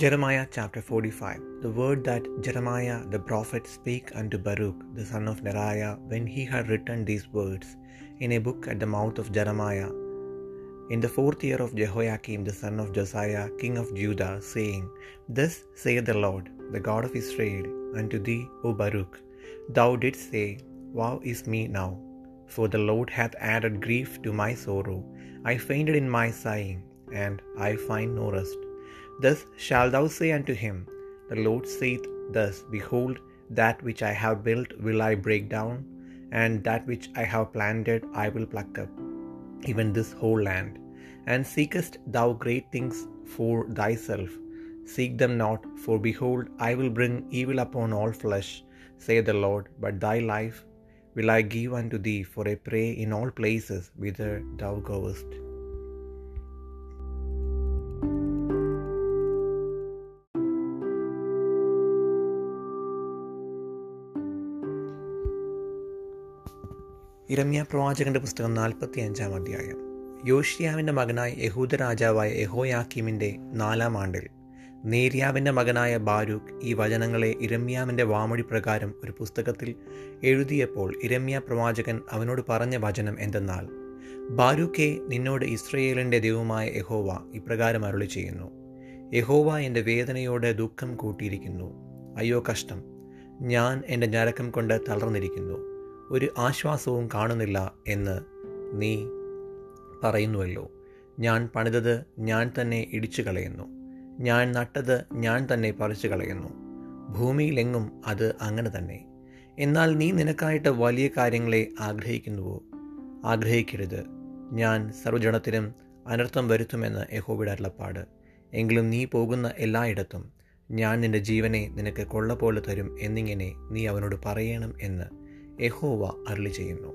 Jeremiah chapter 45 The word that Jeremiah the prophet spake unto Baruch the son of Neriah when he had written these words in a book at the mouth of Jeremiah in the fourth year of Jehoiakim the son of Josiah king of Judah, saying, Thus saith the Lord, the God of Israel, unto thee, O Baruch, Thou didst say, Woe is me now, for the Lord hath added grief to my sorrow. I fainted in my sighing, and I find no rest. Thus shalt thou say unto him, The Lord saith thus, Behold, that which I have built will I break down, and that which I have planted I will pluck up, even this whole land. And seekest thou great things for thyself? Seek them not, for behold, I will bring evil upon all flesh, saith the Lord, but thy life will I give unto thee for a prey in all places whither thou goest. ഇരമ്യ പ്രവാചകന്റെ പുസ്തകം നാൽപ്പത്തി അഞ്ചാം അധ്യായം. യോഷിയാവിന്റെ മകനായ യഹൂദ രാജാവായ യഹോയാക്കീമിന്റെ നാലാം ആണ്ടിൽ നേര്യാവിന്റെ മകനായ ബാരൂഖ് ഈ വചനങ്ങളെ ഇരമ്യാവിന്റെ വാമൊഴി പ്രകാരം ഒരു പുസ്തകത്തിൽ എഴുതിയപ്പോൾ ഇരമ്യ പ്രവാചകൻ അവനോട് പറഞ്ഞ വചനം എന്തെന്നാൽ ബാരൂഖെ നിന്നോട് ഇസ്രയേലിന്റെ ദൈവമായ യഹോവ ഇപ്രകാരം അരുളി ചെയ്യുന്നു യഹോവ എന്റെ വേദനയോടെ ദുഃഖം കൂട്ടിയിരിക്കുന്നു. അയ്യോ കഷ്ടം. ഞാൻ എന്റെ ഞരക്കം കൊണ്ട് തളർന്നിരിക്കുന്നു. ഒരു ആശ്വാസവും കാണുന്നില്ല എന്ന് നീ പറയുന്നുവല്ലോ. ഞാൻ പണിതത് ഞാൻ തന്നെ ഇടിച്ചു കളയുന്നു. ഞാൻ നട്ടത് ഞാൻ തന്നെ പറിച്ചു കളയുന്നു. ഭൂമിയിലെങ്ങും അത് അങ്ങനെ തന്നെ. എന്നാൽ നീ നിനക്കായിട്ട് വലിയ കാര്യങ്ങളെ ആഗ്രഹിക്കുന്നുവോ? ആഗ്രഹിക്കരുത്. ഞാൻ സർവജനത്തിനും അനർത്ഥം വരുത്തുമെന്ന് യഹോബിയുടെ അരുളപ്പാട്. എങ്കിലും നീ പോകുന്ന എല്ലായിടത്തും ഞാൻ നിന്റെ ജീവനെ നിനക്ക് കൊള്ള പോലെ തരും എന്നിങ്ങനെ നീ അവനോട് പറയണം എന്ന് യഹോവ അരുളി ചെയ്യുന്നു